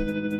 Thank you.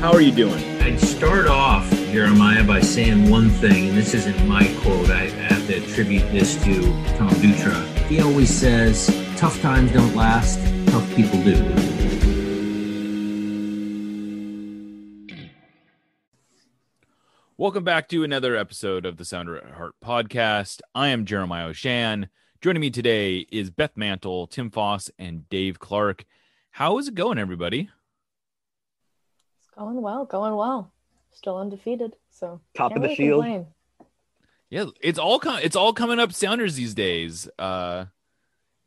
how are you doing? I'd start off, Jeremiah, by saying one thing, and this isn't my quote. I have to attribute this to Tom Dutra. He always says, tough times don't last, tough people do. Welcome back to another episode of the Sounder at Heart podcast. I am Jeremiah Oshan. Joining me today is Beth Mantle, Tim Foss, and Dave Clark. How is it going, everybody? It's going well, going well. Still undefeated, so Top of the really field. complain. Yeah, it's all com- it's all coming up Sounders these days. Uh,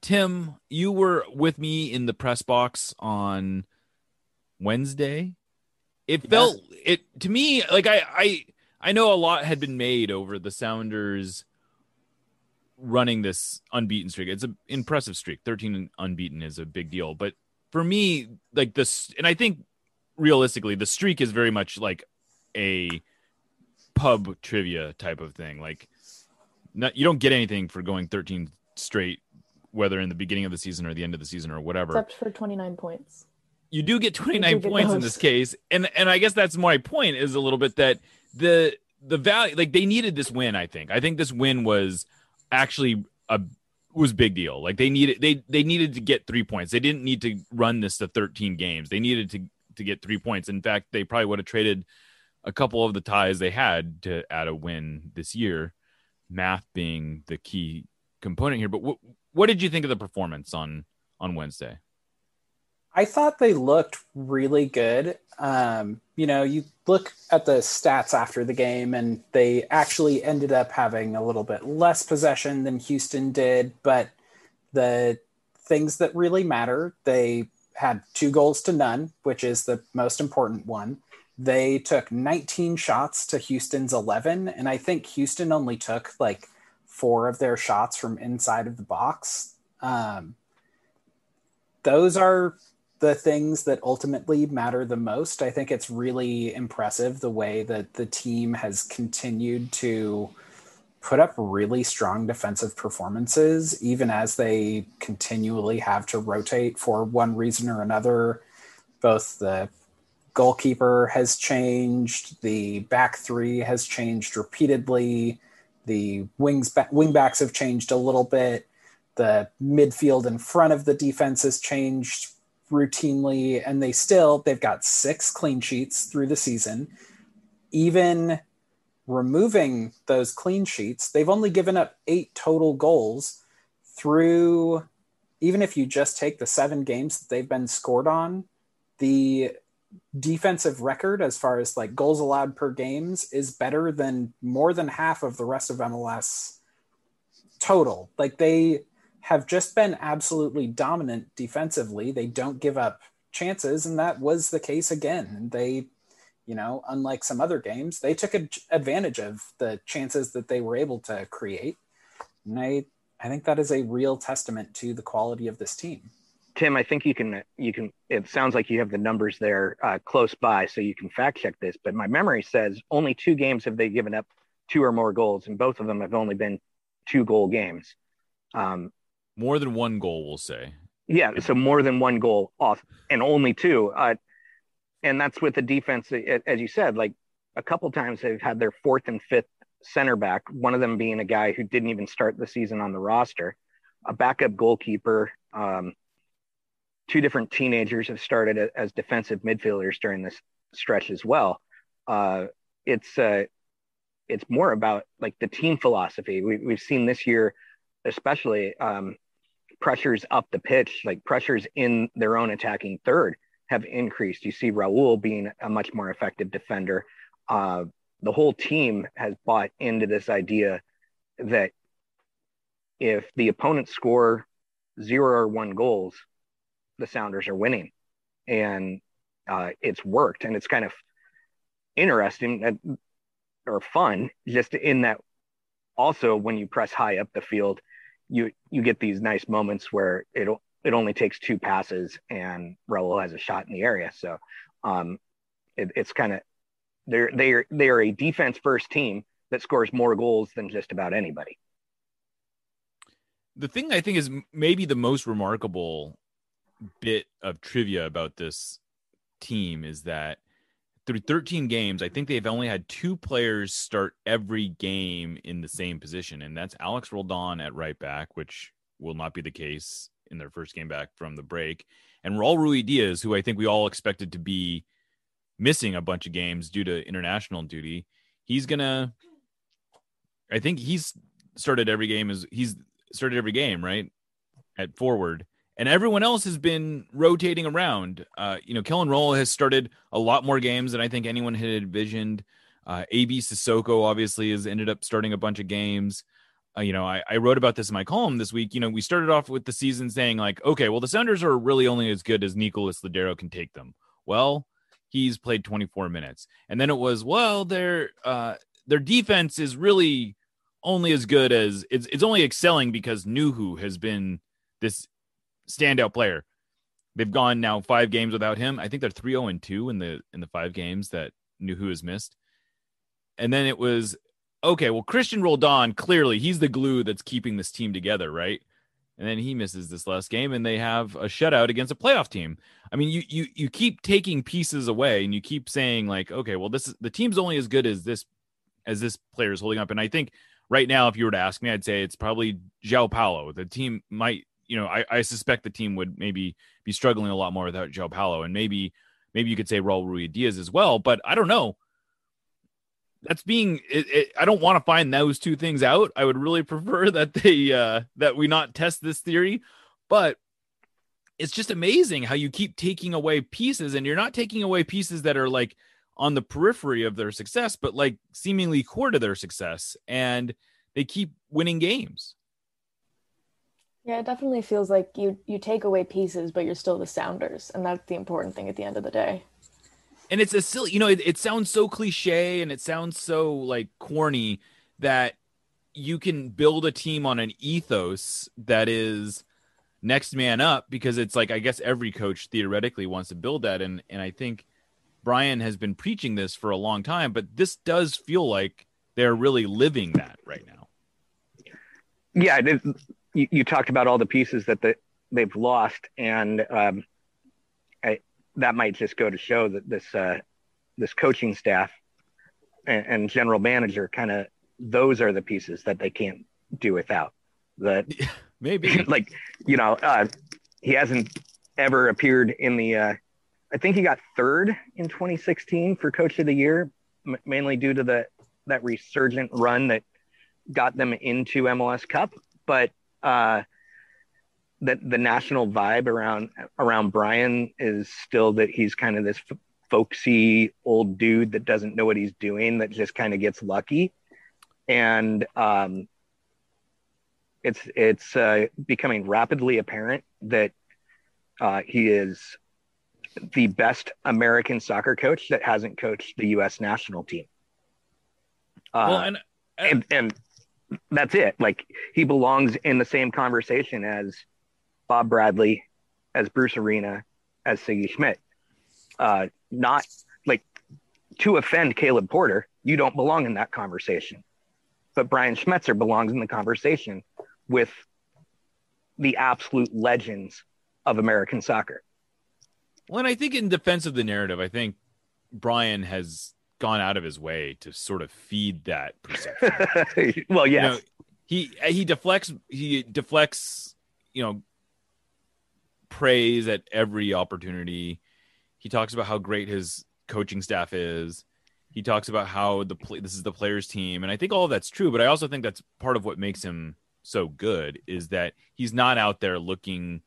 Tim, you were with me in the press box on Wednesday. It felt it to me like I I I know a lot had been made over the Sounders running this unbeaten streak. It's an impressive streak. 13 unbeaten is a big deal, but for me like this and I think realistically the streak is very much like a pub trivia type of thing. Like, not, you don't get anything for going 13 straight, whether in the beginning of the season or the end of the season or whatever. Except for 29 points. you do get 29 You do get points in this case, and and I guess that's my point is a little bit that the the value like they needed this win. I think I think this win was actually a was big deal. Like they needed they they needed to get three points. They didn't need to run this to 13 games. They needed to to get three points. In fact, they probably would have traded a couple of the ties they had to add a win this year. Math being the key component here. But what what did you think of the performance on on Wednesday? I thought they looked really good. Um, you know, you look at the stats after the game, and they actually ended up having a little bit less possession than Houston did. But the things that really matter, they had two goals to none, which is the most important one. They took 19 shots to Houston's 11, and I think Houston only took like four of their shots from inside of the box. Um, those are the things that ultimately matter the most. I think it's really impressive the way that the team has continued to put up really strong defensive performances, even as they continually have to rotate for one reason or another. Both the goalkeeper has changed, the back three has changed repeatedly, the wings ba- wing backs have changed a little bit, the midfield in front of the defense has changed routinely and they still they've got six clean sheets through the season even removing those clean sheets they've only given up eight total goals through even if you just take the seven games that they've been scored on the defensive record as far as like goals allowed per games is better than more than half of the rest of MLS total like they have just been absolutely dominant defensively. They don't give up chances, and that was the case again. They, you know, unlike some other games, they took ad- advantage of the chances that they were able to create. And I, I think that is a real testament to the quality of this team. Tim, I think you can you can. It sounds like you have the numbers there uh, close by, so you can fact check this. But my memory says only two games have they given up two or more goals, and both of them have only been two goal games. Um, More than one goal, we'll say. yeah, so more than one goal off, and only two. Uh, and that's with the defense, as you said. Like a couple times, they've had their fourth and fifth center back. One of them being a guy who didn't even start the season on the roster, a backup goalkeeper. Um, two different teenagers have started as defensive midfielders during this stretch as well. Uh, it's uh, it's more about like the team philosophy. We, we've seen this year, especially um, pressures up the pitch, like pressures in their own attacking third have increased. You see Raul being a much more effective defender. Uh, the whole team has bought into this idea that if the opponents score zero or one goals, the Sounders are winning. And uh, it's worked, and it's kind of interesting or fun just in that. Also, when you press high up the field, you you get these nice moments where it it only takes two passes and Raul has a shot in the area. So um, it, it's kind of they're they're they're a defense first team that scores more goals than just about anybody. The thing I think is maybe the most remarkable bit of trivia about this team is that through 13 games, I think they've only had two players start every game in the same position, and that's Alex Roldan at right back, which will not be the case in their first game back from the break, and Raul Ruidiaz, who I think we all expected to be missing a bunch of games due to international duty. He's gonna, I think he's started every game as he's started every game right at forward and everyone else has been rotating around. Uh, you know, Kelyn Rowe has started a lot more games than I think anyone had envisioned. Uh, AB Sissoko obviously has ended up starting a bunch of games. Uh, you know, I, I, wrote about this in my column this week. You know, we started off with the season saying like, okay, well, the Sounders are really only as good as Nicolás Lodeiro can take them. Well, he's played 24 minutes, and then it was well, their uh, their defense is really only as good as it's it's only excelling because Nouhou has been this standout player. They've gone now five games without him. I think they're 3-0 and 2 in the in the five games that Nouhou has missed. And then it was okay, well Christian Roldan clearly he's the glue that's keeping this team together, right? And then he misses this last game and they have a shutout against a playoff team. I mean, you you you keep taking pieces away and you keep saying like, okay, well this is the team's only as good as this as this player is holding up. And I think right now, if you were to ask me, I'd say it's probably João Paulo. The team might you know, I, I suspect the team would maybe be struggling a lot more without João Paulo, and maybe maybe you could say Raul Ruidiaz as well, but I don't know. That's being. It, it, I don't want to find those two things out. I would really prefer that they uh, that we not test this theory, but it's just amazing how you keep taking away pieces, and you're not taking away pieces that are like on the periphery of their success, but like seemingly core to their success, and they keep winning games. Yeah, it definitely feels like you you take away pieces, but you're still the Sounders, and that's the important thing at the end of the day. And it's a silly, you know, it, it sounds so cliche and it sounds so like corny that you can build a team on an ethos that is next man up because it's like I guess every coach theoretically wants to build that, and and I think Brian has been preaching this for a long time, but this does feel like they're really living that right now. Yeah, you, you talked about all the pieces that the, they've lost, and um, that might just go to show that this uh, this coaching staff and, and general manager kind of those are the pieces that they can't do without. That maybe like you know uh, he hasn't ever appeared in the. Uh, I think he got third in 2016 for Coach of the Year, m- mainly due to the that resurgent run that got them into MLS Cup. But uh, that the national vibe around around Brian is still that he's kind of this f- folksy old dude that doesn't know what he's doing that just kind of gets lucky and um, it's it's uh, becoming rapidly apparent that uh, he is the best American soccer coach that hasn't coached the U.S. national team. Uh, well, and, and, and that's it. Like he belongs in the same conversation as Bob Bradley, as Bruce Arena, as Sigi Schmidt. Uh, not like to offend Caleb Porter, you don't belong in that conversation. But Brian Schmetzer belongs in the conversation with the absolute legends of American soccer. Well, and I think in defense of the narrative, I think Brian has gone out of his way to sort of feed that perception. well, yes. You know, he he deflects he deflects, you know, praise at every opportunity. He talks about how great his coaching staff is. He talks about how the this is the players team and I think all that's true, but I also think that's part of what makes him so good is that he's not out there looking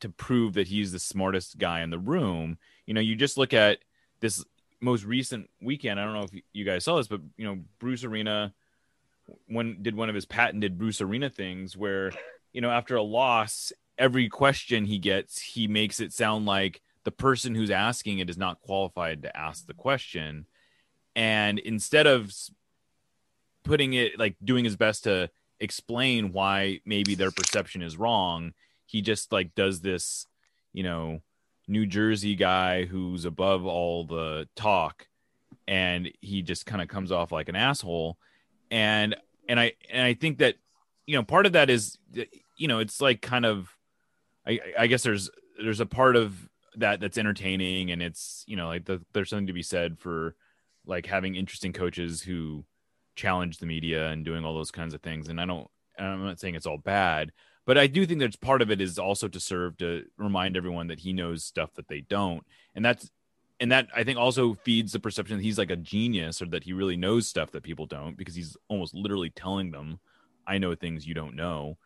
to prove that he's the smartest guy in the room. You know, you just look at this most recent weekend, I don't know if you guys saw this, but you know, Bruce Arena when did one of his patented Bruce Arena things where, you know, after a loss, every question he gets, he makes it sound like the person who's asking it is not qualified to ask the question. And instead of putting it like doing his best to explain why maybe their perception is wrong, he just like does this, you know, New Jersey guy who's above all the talk and he just kind of comes off like an asshole and and I and I think that you know part of that is you know it's like kind of I I guess there's there's a part of that that's entertaining and it's you know like the, there's something to be said for like having interesting coaches who challenge the media and doing all those kinds of things and I don't I'm not saying it's all bad but I do think that part of it is also to serve to remind everyone that he knows stuff that they don't, and that's and that I think also feeds the perception that he's like a genius or that he really knows stuff that people don't because he's almost literally telling them, "I know things you don't know."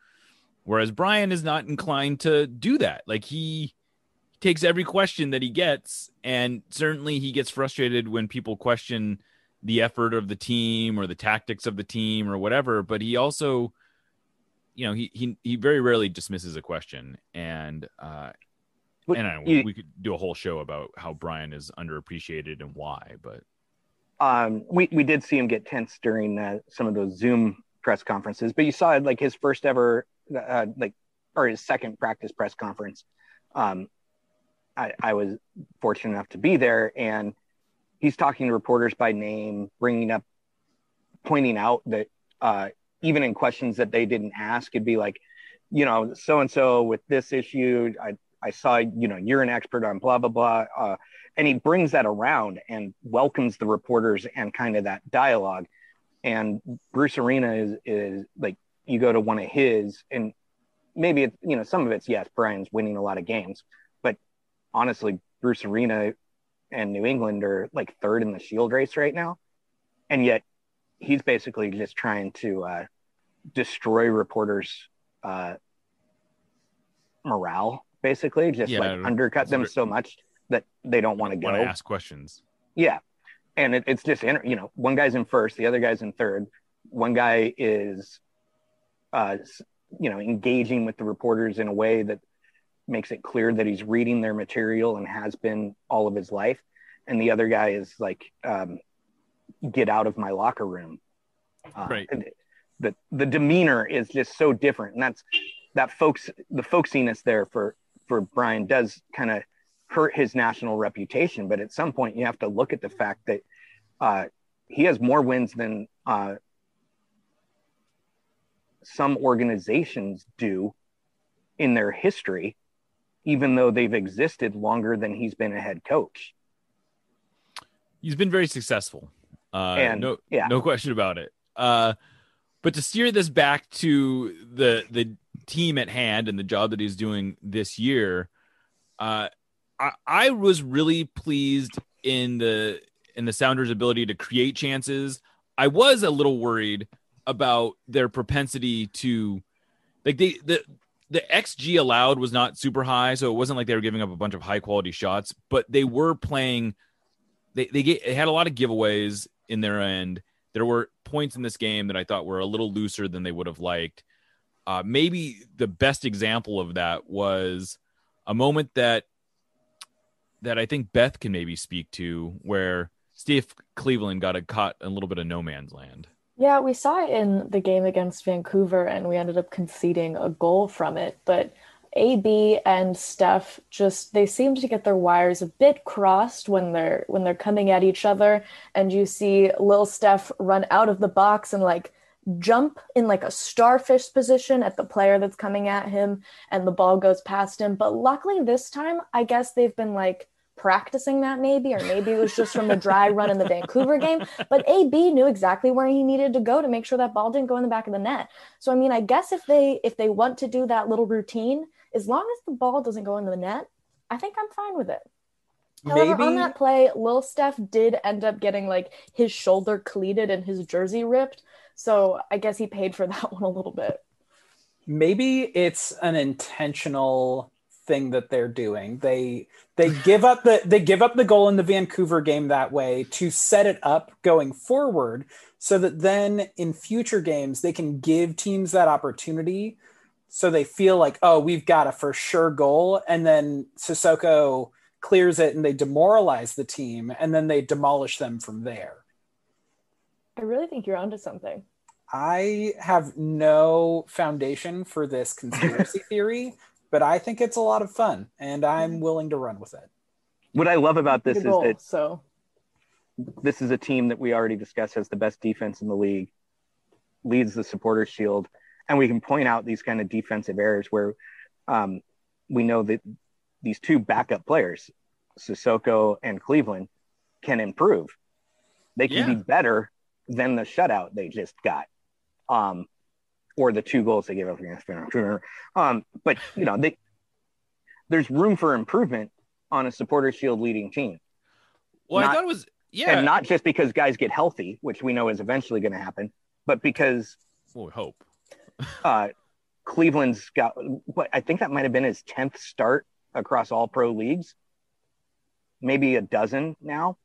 Whereas Brian is not inclined to do that. Like he takes every question that he gets, and certainly he gets frustrated when people question the effort of the team or the tactics of the team or whatever. But he also you know, he he he very rarely dismisses a question, and uh, and I, you, we could do a whole show about how Brian is underappreciated and why, but um, we we did see him get tense during uh, some of those Zoom press conferences, but you saw like his first ever uh, like or his second practice press conference. Um, I, I was fortunate enough to be there, and he's talking to reporters by name, bringing up, pointing out that uh, even in questions that they didn't ask, it'd be like, you know, so and so with this issue, I I saw, you know, you're an expert on blah blah blah, uh, and he brings that around and welcomes the reporters and kind of that dialogue. And Bruce Arena is is like you go to one of his, and maybe it's you know some of it's yes, Brian's winning a lot of games, but honestly, Bruce Arena and New England are like third in the Shield race right now, and yet he's basically just trying to uh, destroy reporters' uh, morale, basically, just yeah, like undercut them so much that they don't want to go. ask questions. Yeah, and it, it's just you know one guy's in first, the other guy's in third. One guy is, uh, you know, engaging with the reporters in a way that makes it clear that he's reading their material and has been all of his life, and the other guy is like, um, "Get out of my locker room." Uh, right. And, the the demeanor is just so different, and that's that folks the folksiness there for for Brian does kind of hurt his national reputation. But at some point, you have to look at the fact that uh, he has more wins than uh, some organizations do in their history, even though they've existed longer than he's been a head coach. He's been very successful. Uh, and no, yeah. no question about it. Uh, but to steer this back to the the team at hand and the job that he's doing this year, uh, I, I was really pleased in the in the Sounders' ability to create chances. I was a little worried about their propensity to like they the the xG allowed was not super high, so it wasn't like they were giving up a bunch of high quality shots, but they were playing. They they, get, they had a lot of giveaways in their end. There were points in this game that I thought were a little looser than they would have liked. Uh, maybe the best example of that was a moment that that I think Beth can maybe speak to, where Steve Cleveland got a caught a little bit of no man's land. Yeah, we saw it in the game against Vancouver, and we ended up conceding a goal from it. But AB and Steph just they seem to get their wires a bit crossed when they're when they're coming at each other and you see Lil Steph run out of the box and like jump in like a starfish position at the player that's coming at him and the ball goes past him but luckily this time I guess they've been like practicing that maybe or maybe it was just from the dry run in the Vancouver game but AB knew exactly where he needed to go to make sure that ball didn't go in the back of the net so I mean I guess if they if they want to do that little routine as long as the ball doesn't go in the net, I think I'm fine with it. However, Maybe... on that play, Lil Steph did end up getting like his shoulder cleated and his jersey ripped. So I guess he paid for that one a little bit. Maybe it's an intentional thing that they're doing. They they give up the they give up the goal in the Vancouver game that way to set it up going forward so that then in future games they can give teams that opportunity so they feel like, oh, we've got a for sure goal. And then Sissoko clears it and they demoralize the team and then they demolish them from there. I really think you're onto something. I have no foundation for this conspiracy theory, but I think it's a lot of fun and I'm willing to run with it. What I love about this Good is goal, that so this is a team that we already discussed has the best defense in the league, leads the supporters shield, and we can point out these kind of defensive errors where um, we know that these two backup players, Sissoko and Cleveland, can improve. They can Yeah. be better than the shutout they just got, um, or the two goals they gave up against Vancouver. Um, but you know, they, there's room for improvement on a supporter shield leading team Well, I thought it was yeah. and not just because guys get healthy, which we know is eventually going to happen, but because well, we hope. uh, Cleveland's got what I think that might have been his tenth start across all pro leagues, maybe a dozen now,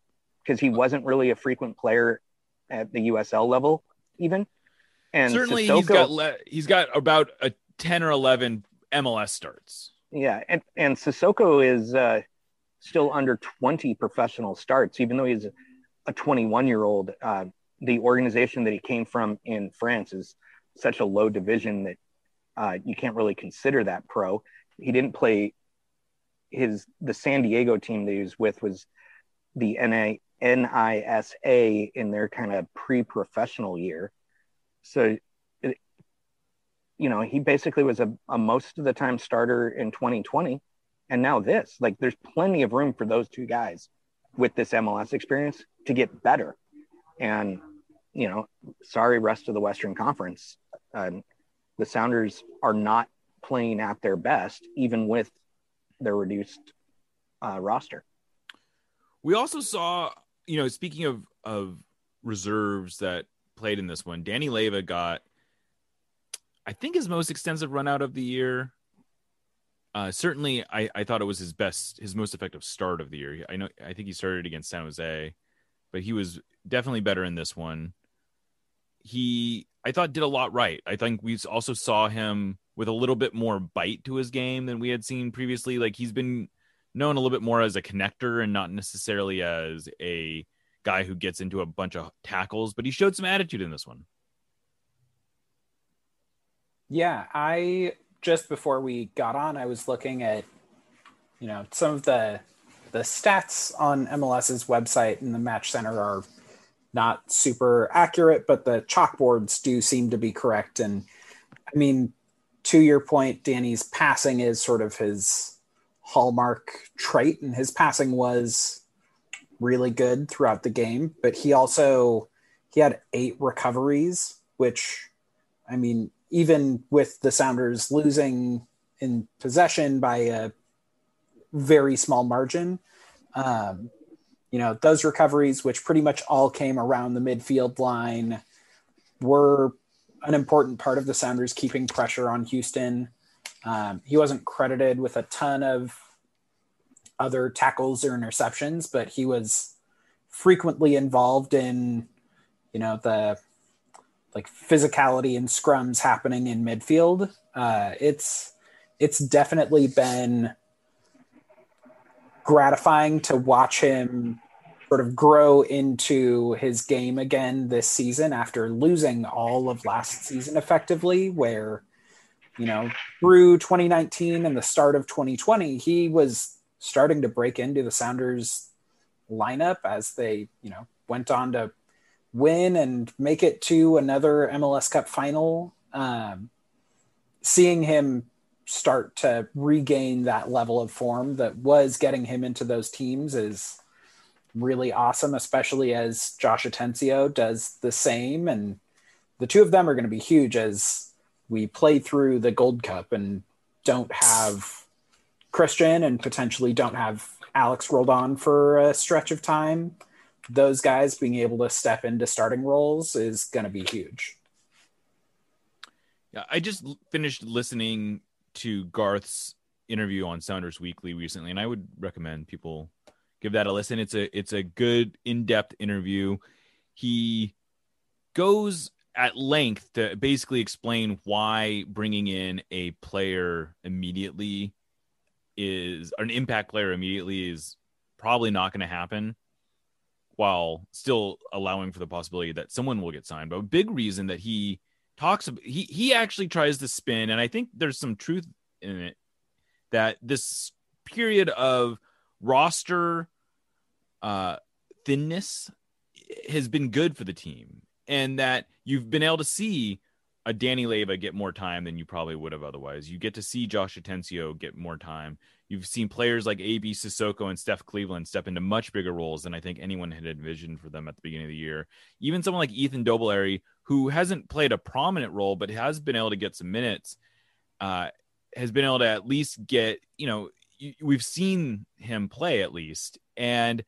because he wasn't really a frequent player at the USL level, even. And Certainly, Sissoko- he's got le- he's got about a ten or eleven MLS starts. Yeah, and and Sissoko is uh, still under 20 professional starts, even though he's a 21 year old. Uh, the organization that he came from in France is such a low division that uh, you can't really consider that pro. He didn't play his the San Diego team that he was with was the NA, NISA in their kind of pre-professional year. So it, you know, he basically was a, a most of the time starter in 2020 and now this. Like there's plenty of room for those two guys with this MLS experience to get better. And, you know, sorry, rest of the Western Conference. Um, the Sounders are not playing at their best, even with their reduced uh, roster. We also saw, you know, speaking of of reserves that played in this one, Danny Leyva got, I think, his most extensive run out of the year. Uh, certainly, I, I thought it was his best, his most effective start of the year. I know, I think he started against San Jose, but he was definitely better in this one. He, I thought, did a lot right. I think we also saw him with a little bit more bite to his game than we had seen previously. Like he's been known a little bit more as a connector and not necessarily as a guy who gets into a bunch of tackles, but he showed some attitude in this one. Yeah, I just before we got on, I was looking at you know some of the the stats on MLS's website and the Match Center are not super accurate, but the chalkboards do seem to be correct. And I mean, to your point, Danny's passing is sort of his hallmark trait, and his passing was really good throughout the game. But he also he had eight recoveries, which I mean, even with the Sounders losing in possession by a very small margin, um, you know, those recoveries, which pretty much all came around the midfield line, were an important part of the Sounders keeping pressure on Houston. Um, he wasn't credited with a ton of other tackles or interceptions, but he was frequently involved in, you know, the like physicality and scrums happening in midfield. Uh, it's it's definitely been gratifying to watch him sort of grow into his game again this season after losing all of last season effectively where you know through 2019 and the start of 2020 he was starting to break into the sounders lineup as they you know went on to win and make it to another mls cup final um, seeing him start to regain that level of form that was getting him into those teams is really awesome, especially as Josh Atencio does the same. And the two of them are going to be huge as we play through the Gold Cup and don't have Christian and potentially don't have Alex Roldan for a stretch of time. Those guys being able to step into starting roles is going to be huge. Yeah, I just finished listening to Garth's interview on Sounders Weekly recently, and I would recommend people give that a listen. It's a it's a good in-depth interview. He goes at length to basically explain why bringing in a player immediately is an impact player immediately is probably not going to happen while still allowing for the possibility that someone will get signed. But a big reason that he talks about he he actually tries to spin and I think there's some truth in it that this period of roster uh thinness has been good for the team and that you've been able to see a Danny Leyva get more time than you probably would have otherwise. You get to see Josh Atencio get more time. You've seen players like AB Sissoko and Steph Cleveland step into much bigger roles than I think anyone had envisioned for them at the beginning of the year. Even someone like Ethan Dobbelaere, who hasn't played a prominent role but has been able to get some minutes, uh, has been able to at least get, you know, we've seen him play at least. And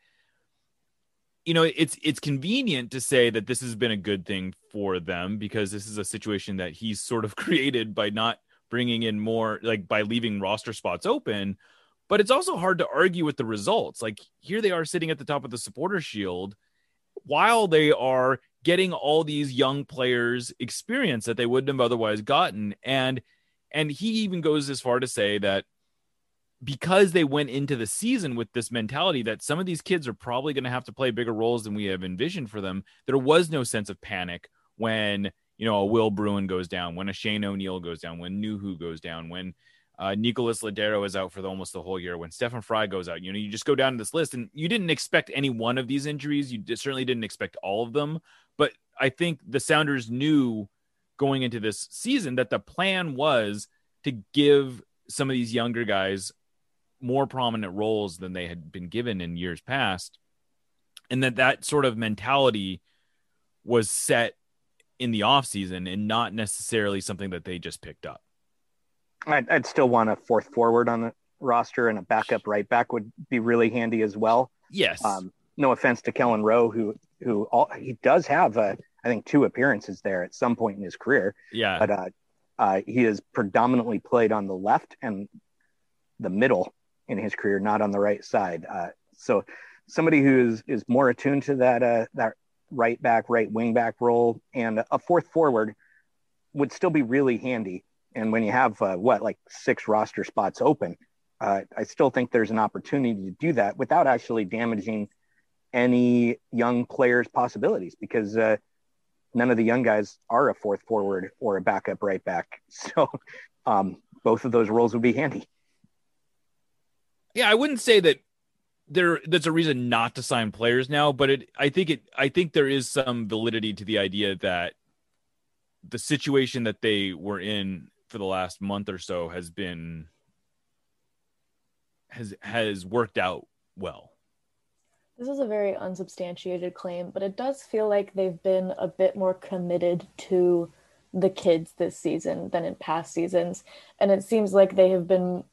you know it's it's convenient to say that this has been a good thing for them because this is a situation that he's sort of created by not bringing in more like by leaving roster spots open. But it's also hard to argue with the results. Like here they are sitting at the top of the supporter shield while they are getting all these young players experience that they wouldn't have otherwise gotten. And and he even goes as far to say that because they went into the season with this mentality that some of these kids are probably going to have to play bigger roles than we have envisioned for them, there was no sense of panic when you know a Will Bruin goes down, when a Shane O'Neill goes down, when Nouhou goes down, when uh, Nicholas Lodeiro is out for the, almost the whole year, when Stefan Frei goes out. You know, you just go down to this list, and you didn't expect any one of these injuries. You certainly didn't expect all of them, but I think the Sounders knew going into this season that the plan was to give some of these younger guys more prominent roles than they had been given in years past and that that sort of mentality was set in the off season and not necessarily something that they just picked up. I'd, I'd still want a fourth forward on the roster and a backup right back would be really handy as well. Yes. Um, no offense to kellen rowe who who all, he does have uh, i think two appearances there at some point in his career. Yeah. But uh, uh, he has predominantly played on the left and the middle in his career, not on the right side. Uh, so somebody who is is more attuned to that uh, that right back, right wing back role, and a fourth forward would still be really handy. And when you have uh, what like six roster spots open, uh, I still think there's an opportunity to do that without actually damaging any young players' possibilities because uh, none of the young guys are a fourth forward or a backup right back. So um, both of those roles would be handy. Yeah, I wouldn't say that there that's a reason not to sign players now, but it I think it I think there is some validity to the idea that the situation that they were in for the last month or so has been has has worked out well. This is a very unsubstantiated claim, but it does feel like they've been a bit more committed to the kids this season than in past seasons. And it seems like they have been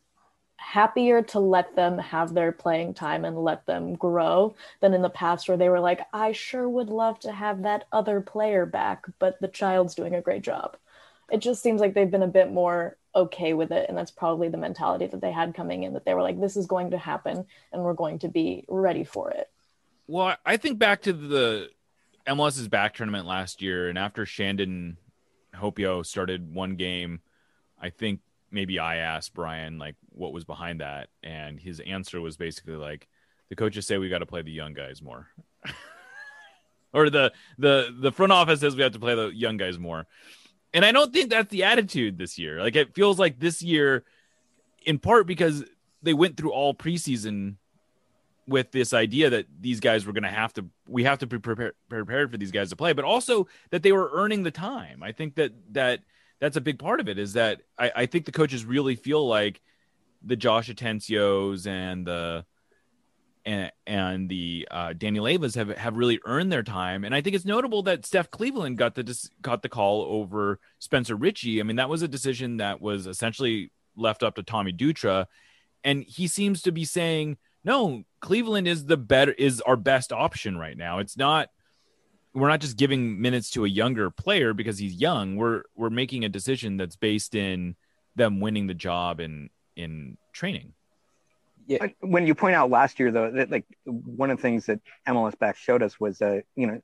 happier to let them have their playing time and let them grow than in the past where they were like i sure would love to have that other player back but the child's doing a great job. It just seems like they've been a bit more okay with it and that's probably the mentality that they had coming in that they were like this is going to happen and we're going to be ready for it. Well i think back to the mls's back tournament last year and after Shandon Hopeau started one game i think maybe I asked Brian like what was behind that, and his answer was basically like the coaches say we got to play the young guys more, or the the the front office says we have to play the young guys more, and I don't think that's the attitude this year. Like it feels like this year, in part because they went through all preseason with this idea that these guys were going to have to we have to be prepared prepared for these guys to play but also that they were earning the time. I think that that that's a big part of it is that I, I think the coaches really feel like the Josh Atencios and the and, and the uh, Danny Leyvas have have really earned their time, and I think it's notable that Steph Cleveland got the got the call over Spencer Richey. I mean, that was a decision that was essentially left up to Tommy Dutra, and he seems to be saying, "No, Cleveland is the better is our best option right now. It's not we're not just giving minutes to a younger player because he's young. We're we're making a decision that's based in them winning the job in in training. Yeah. When you point out last year though, that like one of the things that MLS back showed us was uh, you know,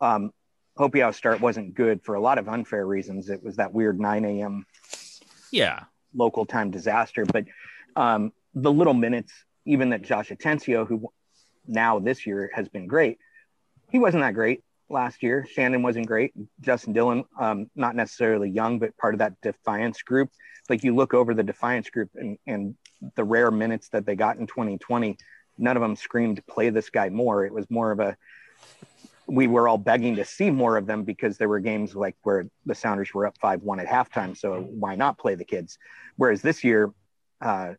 um Hopeau's start wasn't good for a lot of unfair reasons. It was that weird 9 a.m. Yeah. local time disaster. But um the little minutes, even that Josh Atencio, who now this year has been great, he wasn't that great last year. Shannon wasn't great. Justin Dillon, um, not necessarily young, but part of that Defiance group. Like you look over the Defiance group and, and the rare minutes that they got in 2020, none of them screamed play this guy more. It was more of a we were all begging to see more of them because there were games like where the Sounders were up five one at halftime. So why not play the kids? Whereas this year, uh,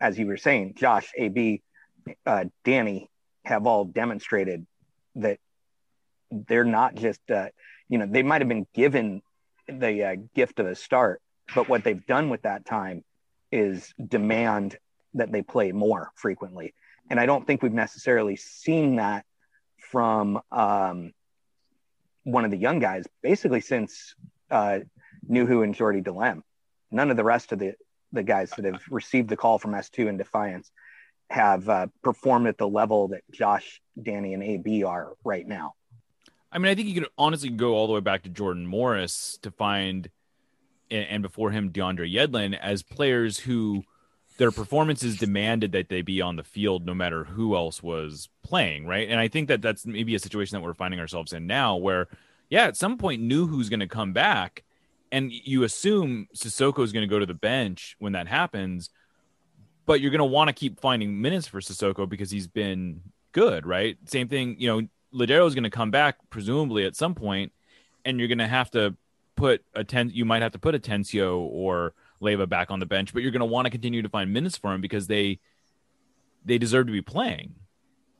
as you were saying, Josh, AB, uh, Danny have all demonstrated that they're not just uh, you know they might have been given the uh, gift of a start, but what they've done with that time is demand that they play more frequently. And I don't think we've necessarily seen that from um, one of the young guys, basically since uh, Nouhou and Jordy Delem. None of the rest of the, the guys that have received the call from S2 and Defiance have uh, performed at the level that Josh, Danny, and AB are right now. I mean, I think you could honestly go all the way back to Jordan Morris to find, and before him, DeAndre Yedlin as players who their performances demanded that they be on the field no matter who else was playing, right? And I think that that's maybe a situation that we're finding ourselves in now where, yeah, at some point Nouhou's going to come back, and you assume Sissoko is going to go to the bench when that happens, but you're going to want to keep finding minutes for Sissoko because he's been good, right? Same thing, you know, Lodeiro is going to come back presumably at some point, and you're going to have to put a ten. You might have to put Atencio or Leyva back on the bench, but you're going to want to continue to find minutes for him because they they deserve to be playing.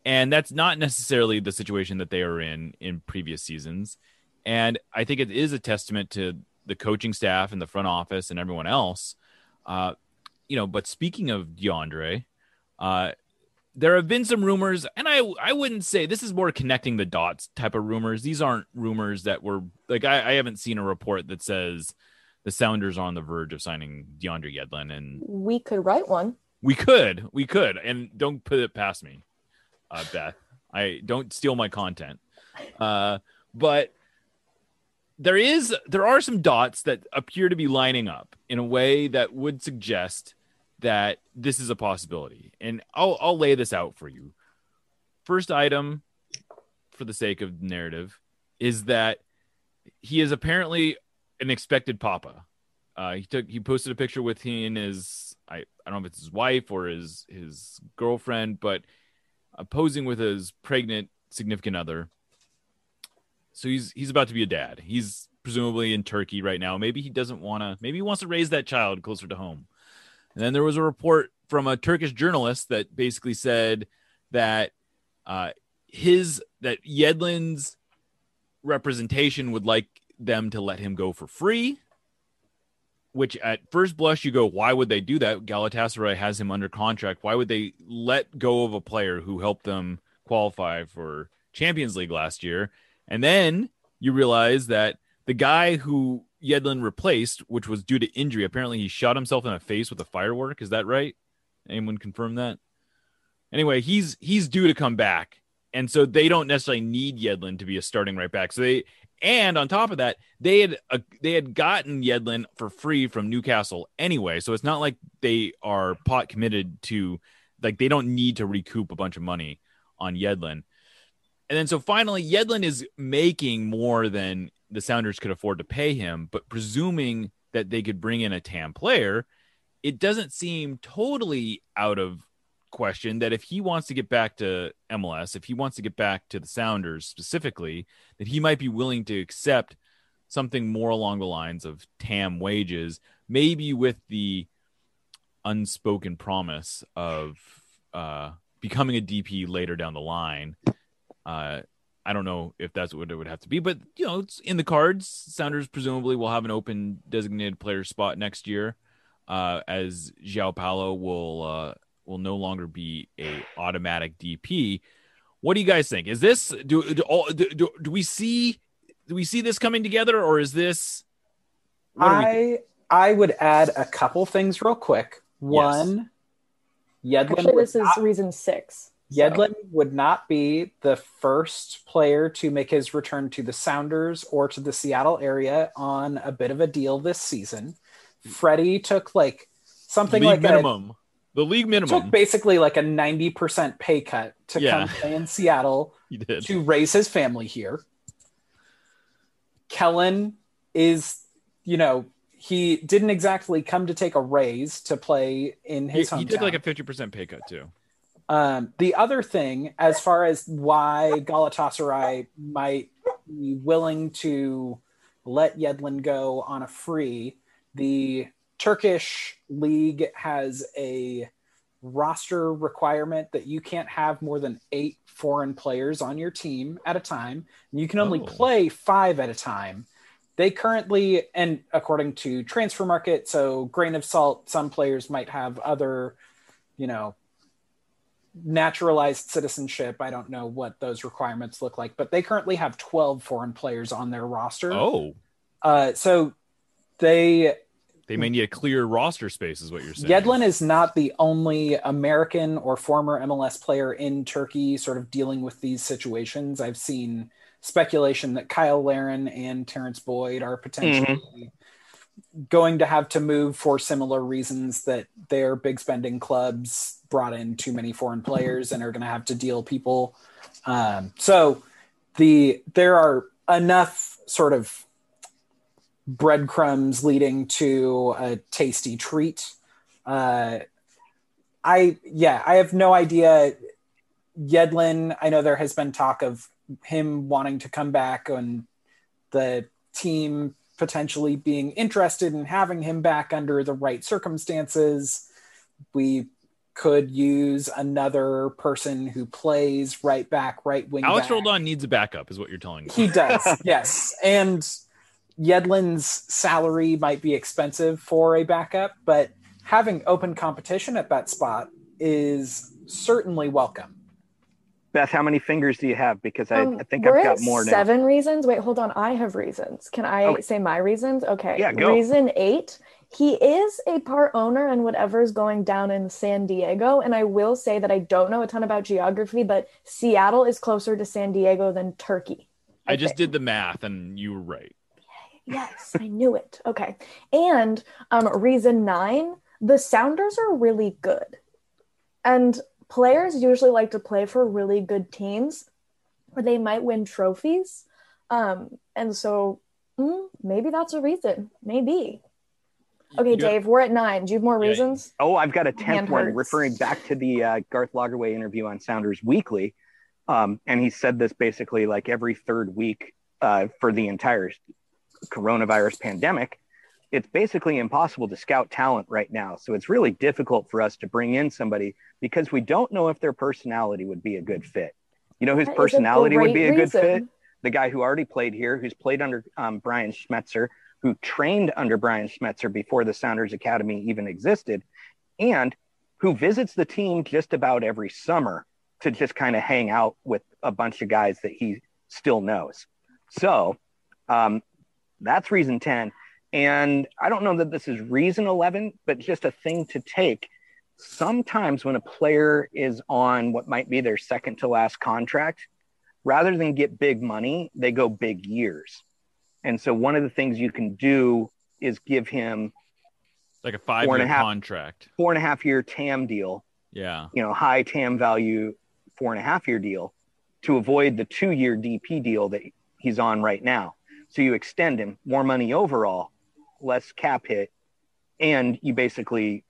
And that's not necessarily the situation that they are in in previous seasons. And I think it is a testament to the coaching staff and the front office and everyone else. Uh, you know, but speaking of DeAndre, uh, there have been some rumors, and I I wouldn't say this is more connecting the dots type of rumors. These aren't rumors that were like I, I haven't seen a report that says the Sounders are on the verge of signing DeAndre Yedlin, and we could write one. We could, we could, and don't put it past me, uh, Beth. I don't steal my content, uh, but there is there are some dots that appear to be lining up in a way that would suggest that this is a possibility, and I'll I'll lay this out for you. First item, for the sake of narrative, is that he is apparently an expected papa. Uh, he took he posted a picture with he and his I, I don't know if it's his wife or his his girlfriend, but uh, posing with his pregnant significant other. So he's he's about to be a dad. He's presumably in Turkey right now. Maybe he doesn't want to. Maybe he wants to raise that child closer to home. And then there was a report from a Turkish journalist that basically said that uh, his that Yedlin's representation would like them to let him go for free. Which at first blush you go, why would they do that? Galatasaray has him under contract. Why would they let go of a player who helped them qualify for Champions League last year? And then you realize that the guy who Yedlin replaced, which was due to injury, apparently he shot himself in the face with a firework. Is that right? Anyone confirm that? Anyway, he's he's due to come back, and so they don't necessarily need Yedlin to be a starting right back. So they and on top of that, they had uh, they had gotten Yedlin for free from Newcastle anyway, so it's not like they are pot committed to like they don't need to recoup a bunch of money on Yedlin. And then so finally, Yedlin is making more than the Sounders could afford to pay him, but presuming that they could bring in a TAM player, it doesn't seem totally out of question that if he wants to get back to MLS, if he wants to get back to the Sounders specifically, that he might be willing to accept something more along the lines of TAM wages, maybe with the unspoken promise of uh, becoming a DP later down the line. Uh, I don't know if that's what it would have to be, but you know, it's in the cards. Sounders presumably will have an open designated player spot next year, uh, as João Paulo will uh, will no longer be a automatic DP. What do you guys think? Is this do do, do, do we see do we see this coming together or is this I I would add a couple things real quick. One yes. Yedlin Actually, this not, is reason 6. Yedlin would not be the first player to make his return to the Sounders or to the Seattle area on a bit of a deal this season. Freddie took like something League like minimum. A, the league minimum took basically like a 90% pay cut to Yeah. come play in Seattle He did. to raise his family here. Kellen is, you know, he didn't exactly come to take a raise to play in He, his hometown. he took like a fifty percent pay cut too. Um, the other thing, as far as why Galatasaray might be willing to let Yedlin go on a free, the Turkish league has a roster requirement that you can't have more than eight foreign players on your team at a time. You can only Oh. play five at a time. They currently, and according to Transfermarkt, so grain of salt, some players might have other, you know, naturalized citizenship. I don't know what those requirements look like, but they currently have 12 foreign players on their roster. Oh, Uh, so they they may need a clear roster space, is what you're saying. Yedlin is not the only American or former MLS player in Turkey sort of dealing with these situations. I've seen speculation that Cyle Larin and Terrence Boyd are potentially going to have to move for similar reasons that their big spending clubs brought in too many foreign players and are going to have to deal people. Um, so the there are enough sort of breadcrumbs leading to a tasty treat. Uh, I yeah, I have no idea. Yedlin, I know there has been talk of him wanting to come back and the team potentially being interested in having him back under the right circumstances. We could use another person who plays right back, right wing. Alex back. Roldan needs a backup, is what you're telling me. He does, yes. And Yedlin's salary might be expensive for a backup, but having open competition at that spot is certainly welcome. Beth, how many fingers do you have? Because I, Um, I think I've got at more now. Seven reasons. Wait, hold on. I have reasons. Can I Okay. say my reasons? Okay. Yeah, go. Reason eight. He is a part owner in whatever's going down in San Diego. And I will say that I don't know a ton about geography, but Seattle is closer to San Diego than Turkey. I just did the math, and you were right. Yes, I knew it. Okay. And um, reason nine the Sounders are really good. And players usually like to play for really good teams where they might win trophies. Um, and so mm, maybe that's a reason. Maybe. Okay, Dave, we're at nine. Do you have more reasons? Oh, I've got a tenth one, hurts. referring back to the uh, Garth Lagerwey interview on Sounders Weekly, um, and he said this basically like every third week uh, for the entire coronavirus pandemic. It's basically impossible to scout talent right now, so it's really difficult for us to bring in somebody because we don't know if their personality would be a good fit. You know whose That a personality would be a great good fit? the guy who already played here, who's played under um, Brian Schmetzer, who trained under Brian Schmetzer before the Sounders Academy even existed, and who visits the team just about every summer to just kind of hang out with a bunch of guys that he still knows. So um, that's reason 10. And I don't know that this is reason 11, but just a thing to take. Sometimes when a player is on what might be their second to last contract, rather than get big money, they go big years. And so one of the things you can do is give him Like a five year contract. four and a half year TAM deal, Yeah. you know, high TAM value four and a half year deal to avoid the two year DP deal that he's on right now. So you extend him more money overall, less cap hit, and you basically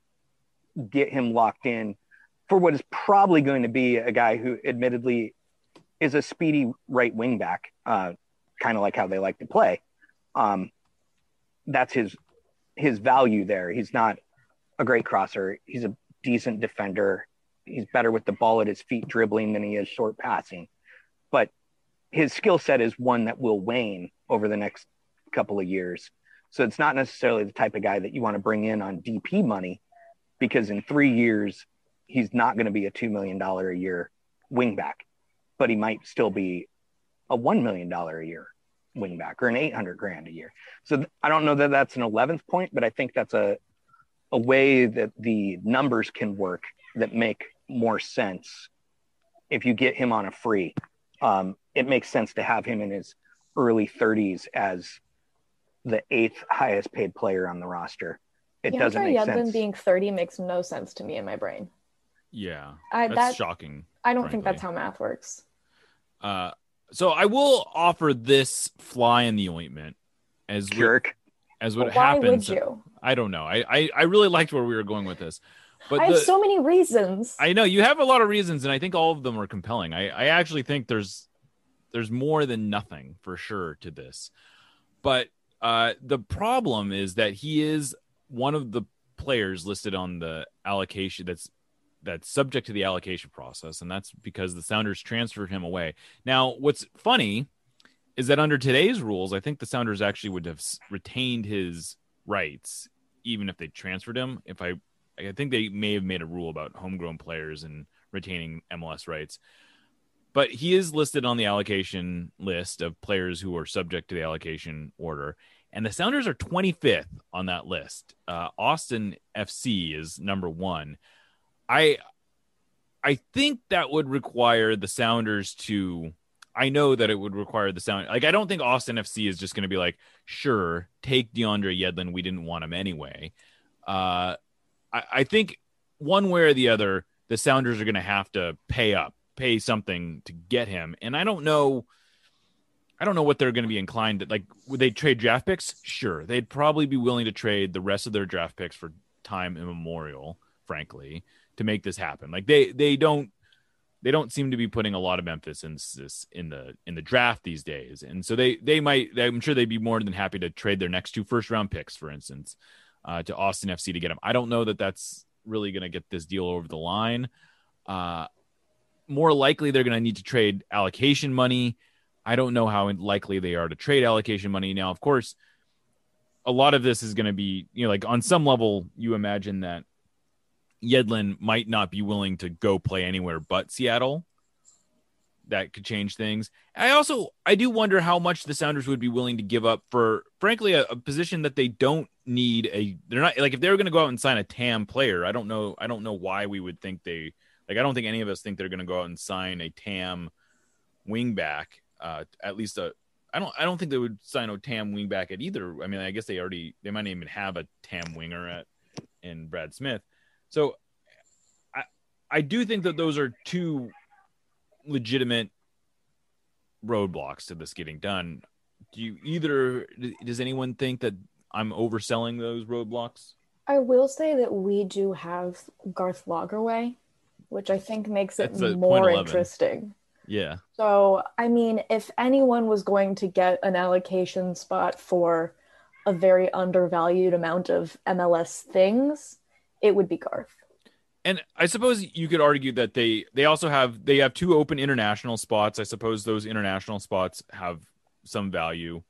get him locked in for what is probably going to be a guy who admittedly is a speedy right wing back, uh, kind of like how they like to play. Um, that's his his value there. He's not a great crosser. He's a decent defender. He's better with the ball at his feet dribbling than he is short passing. But his skill set is one that will wane over the next couple of years. So it's not necessarily the type of guy that you want to bring in on DP money because in three years, he's not going to be a $2 million a year wingback, but he might still be a $1 million a year wingback or an 800 grand a year. So th- I don't know that that's an 11th point, but I think that's a, a way that the numbers can work that make more sense if you get him on a free. Um, it makes sense to have him in his early 30s as the eighth highest paid player on the roster it DeAndre doesn't make Yedlin sense. being 30 makes no sense to me in my brain. Yeah, I that's that shocking. I don't think that's how math works. Uh, so I will offer this fly in the ointment as what, Jerk. as what Why happens. would you? I don't know. I, I I really liked where we were going with this, but I have so many reasons. I know you have a lot of reasons, and I think all of them are compelling. I, I actually think there's there's more than nothing for sure to this, but uh, the problem is that he is one of the players listed on the allocation that's that's subject to the allocation process, and that's because the Sounders transferred him away. Now, what's funny is that under today's rules, I think the Sounders actually would have retained his rights even if they transferred him. If I I think they may have made a rule about homegrown players and retaining MLS rights. But he is listed on the allocation list of players who are subject to the allocation order. And the Sounders are 25th on that list. Uh, Austin FC is number one. I I think that would require the Sounders to I know that it would require the sound like I don't think Austin FC is just going to be like, sure, take DeAndre Yedlin. We didn't want him anyway. Uh, I, I think one way or the other, the Sounders are going to have to pay up, pay something to get him. And I don't know, I don't know what they're going to be inclined to. Like, would they trade draft picks? Sure, they'd probably be willing to trade the rest of their draft picks for time immemorial, frankly, to make this happen. Like they they don't they don't seem to be putting a lot of emphasis in the in the draft these days, and so they they might. I'm sure they'd be more than happy to trade their next two first round picks, for instance, uh, to Austin FC to get him. I don't know that that's really going to get this deal over the line. Uh, more likely, they're going to need to trade allocation money. I don't know how likely they are to trade allocation money now. Of course, a lot of this is going to be you know like on some level, you imagine that Yedlin might not be willing to go play anywhere but Seattle. That could change things. I also I do wonder how much the Sounders would be willing to give up for frankly a, a position that they don't need a they're not like if they were going to go out and sign a TAM player, I don't know I don't know why we would think they like I don't think any of us think they're going to go out and sign a TAM wingback uh at least a I don't I don't think they would sign a TAM wingback at either. I mean, I guess they already they might even have a TAM winger at in Brad Smith. So I I do think that those are two legitimate roadblocks to this getting done. Do you either does anyone think that I'm overselling those roadblocks? I will say that we do have Garth Lagerwey, which I think makes it That's a more interesting. Yeah. So, I mean, if anyone was going to get an allocation spot for a very undervalued amount of MLS things, it would be Garth. And I suppose you could argue that they they also have they have two open international spots. I suppose those international spots have some value.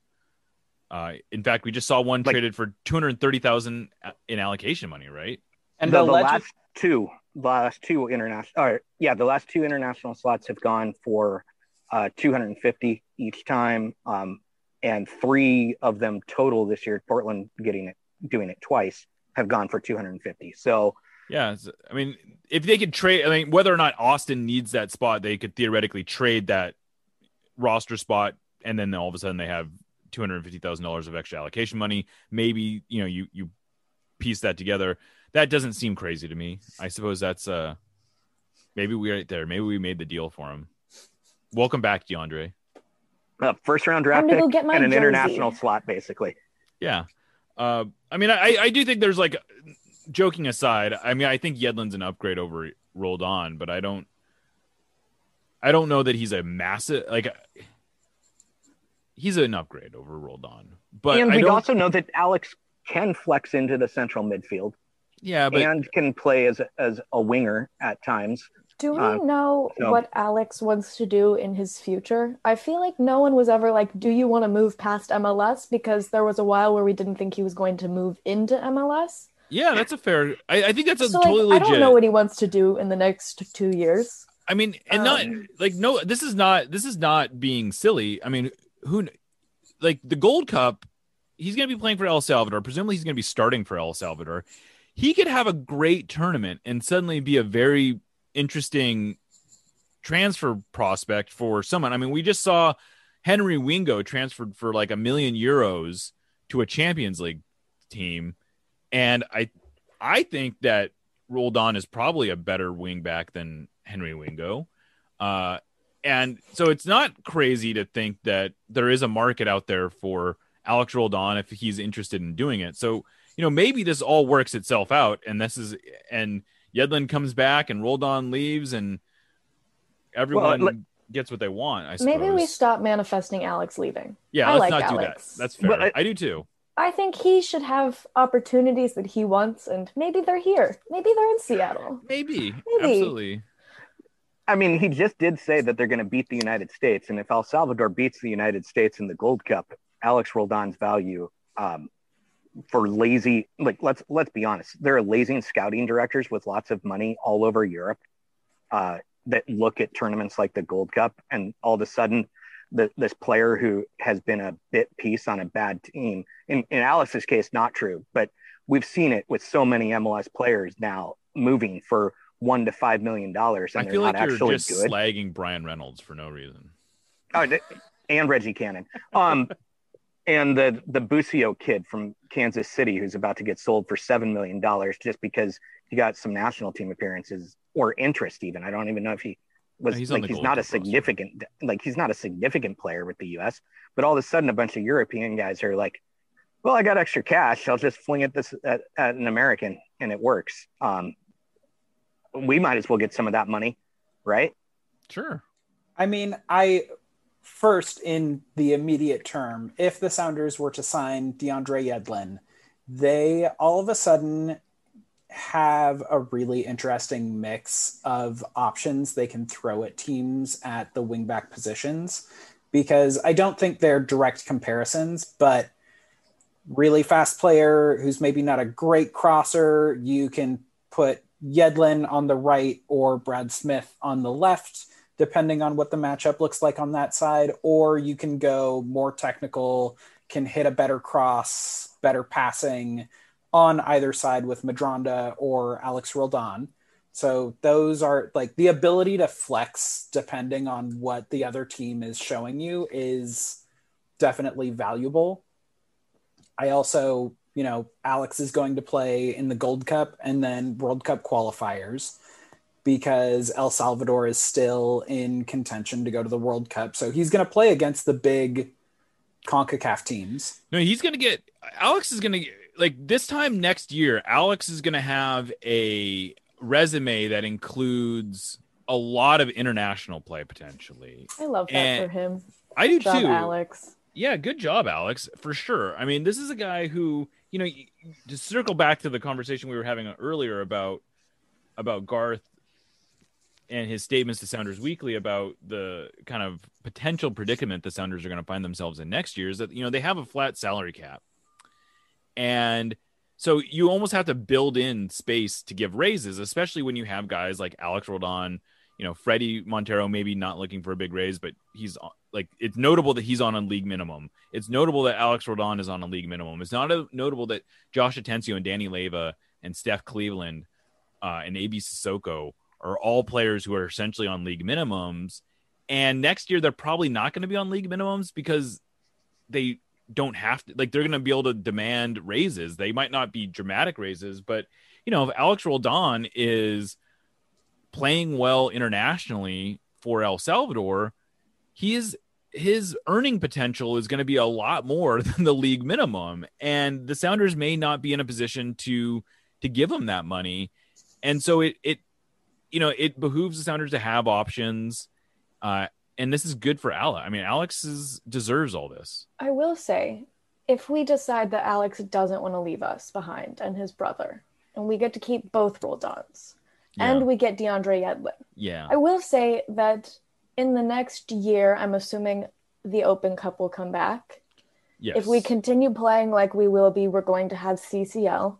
Uh, in fact, we just saw one Like- traded for two hundred thirty thousand in allocation money, right? And the, the alleged- last two, last two international, or yeah, the last two international slots have gone for uh, 250 each time, um, and three of them total this year. Portland getting it, doing it twice, have gone for 250. So Yeah, I mean, if they could trade, I mean, whether or not Austin needs that spot, they could theoretically trade that roster spot, and then all of a sudden they have two hundred fifty thousand dollars of extra allocation money. Maybe you know you you piece that together. That doesn't seem crazy to me. I suppose that's uh maybe we're right there. Maybe we made the deal for him. Welcome back, DeAndre. uh, first round draft pick go get my and an jersey. international slot, basically. Yeah. Uh, I mean, I, I do think there's like, joking aside, I mean, I think Yedlin's an upgrade over Roldan, but I don't, I don't know that he's a massive, like, he's an upgrade over Roldan. But and we also know that Alex can flex into the central midfield yeah, but and can play as as a winger at times. Do we Uh, know so- what Alex wants to do in his future? I feel like no one was ever like, Do you want to move past MLS? Because there was a while where we didn't think he was going to move into MLS. yeah, that's a fair, I, I think that's a So, like, totally I don't know what he wants to do in the next two years. I mean, and not Um, like no, this is not this is not being silly. I mean, who like the Gold Cup? He's going to be playing for El Salvador. Presumably, he's going to be starting for El Salvador. He could have a great tournament and suddenly be a very interesting transfer prospect for someone. I mean, we just saw Henry Wingo transferred for like a million euros to a Champions League team, and I I think that Roldan is probably a better wingback than Henry Wingo. Uh, and so it's not crazy to think that there is a market out there for Alex Roldan if he's interested in doing it. So, you know, maybe this all works itself out and this is and Yedlin comes back and Roldan leaves and everyone Well, let- gets what they want, I suppose. Maybe we stop manifesting Alex leaving. Yeah, I let's like not do that. Alex. That's fair. I- I do too. I think he should have opportunities that he wants, and maybe they're here. Maybe they're in Seattle. Maybe. Maybe. Absolutely. I mean, he just did say that they're going to beat the United States, and if El Salvador beats the United States in the Gold Cup, Alex Roldan's value um, for lazy, like let's let's be honest, there are lazy scouting directors with lots of money all over Europe uh, that look at tournaments like the Gold Cup, and all of a sudden, the, this player who has been a bit piece on a bad team, in, in Alex's case, not true, but we've seen it with so many MLS players now moving for one to five million dollars, and I they're feel not like you're actually just good. slagging Bryan Reynolds for no reason. Oh, and Reggie Cannon. Um, and the the Busio kid from Kansas City who's about to get sold for seven million dollars just because he got some national team appearances or interest. Even I don't even know if he was No, he's like he's not a Cup roster. significant like he's not a significant player with the U.S. But all of a sudden, a bunch of European guys are like, "Well, I got extra cash. I'll just fling it this at, at an American, and it works." Um, we might as well get some of that money, right? Sure. I mean, I first in the immediate term, if the Sounders were to sign DeAndre Yedlin, they all of a sudden have a really interesting mix of options. They can throw at teams at the wingback positions because I don't think they're direct comparisons, but really fast player who's maybe not a great crosser, you can put Yedlin on the right or Brad Smith on the left depending on what the matchup looks like on that side, or you can go more technical, can hit a better cross, better passing on either side with Medranda or Alex Roldan. So those are like the ability to flex depending on what the other team is showing you is definitely valuable. I also, you know, Alex is going to play in the Gold Cup and then World Cup qualifiers because El Salvador is still in contention to go to the World Cup. So he's going to play against the big CONCACAF teams. No, he's gonna get Alex is gonna like this time next year. Alex is gonna have a resume that includes a lot of international play potentially. I love that And for him. I do job, too. Alex. Yeah, good job, Alex, for sure. I mean, this is a guy who, you know, y- to circle back to the conversation we were having earlier about about Garth and his statements to Sounders Weekly about the kind of potential predicament the Sounders are going to find themselves in next year is that you know they have a flat salary cap, and so you almost have to build in space to give raises, especially when you have guys like Alex Roldan, you know, Fredy Montero maybe not looking for a big raise, but he's like it's notable that he's on a league minimum. It's notable that Alex Roldan is on a league minimum. It's not a, notable that Josh Atencio and Danny Leyva and Steph Cleveland uh, and AB Cissoko are all players who are essentially on league minimums. And next year they're probably not going to be on league minimums because they don't have to like they're going to be able to demand raises. They might not be dramatic raises, but you know, if Alex Roldan is playing well internationally for El Salvador, he is his earning potential is going to be a lot more than the league minimum and the Sounders may not be in a position to to give him that money. And so it it you know, it behooves the Sounders to have options uh and this is good for Alex. I mean, Alex is, deserves all this. I will say, if we decide that Alex doesn't want to leave us behind and his brother, and we get to keep both Roldans, Yeah. and we get DeAndre Yedlin, Yeah. I will say that in the next year, I'm assuming the Open Cup will come back. Yes. If we continue playing like we will be, we're going to have CCL.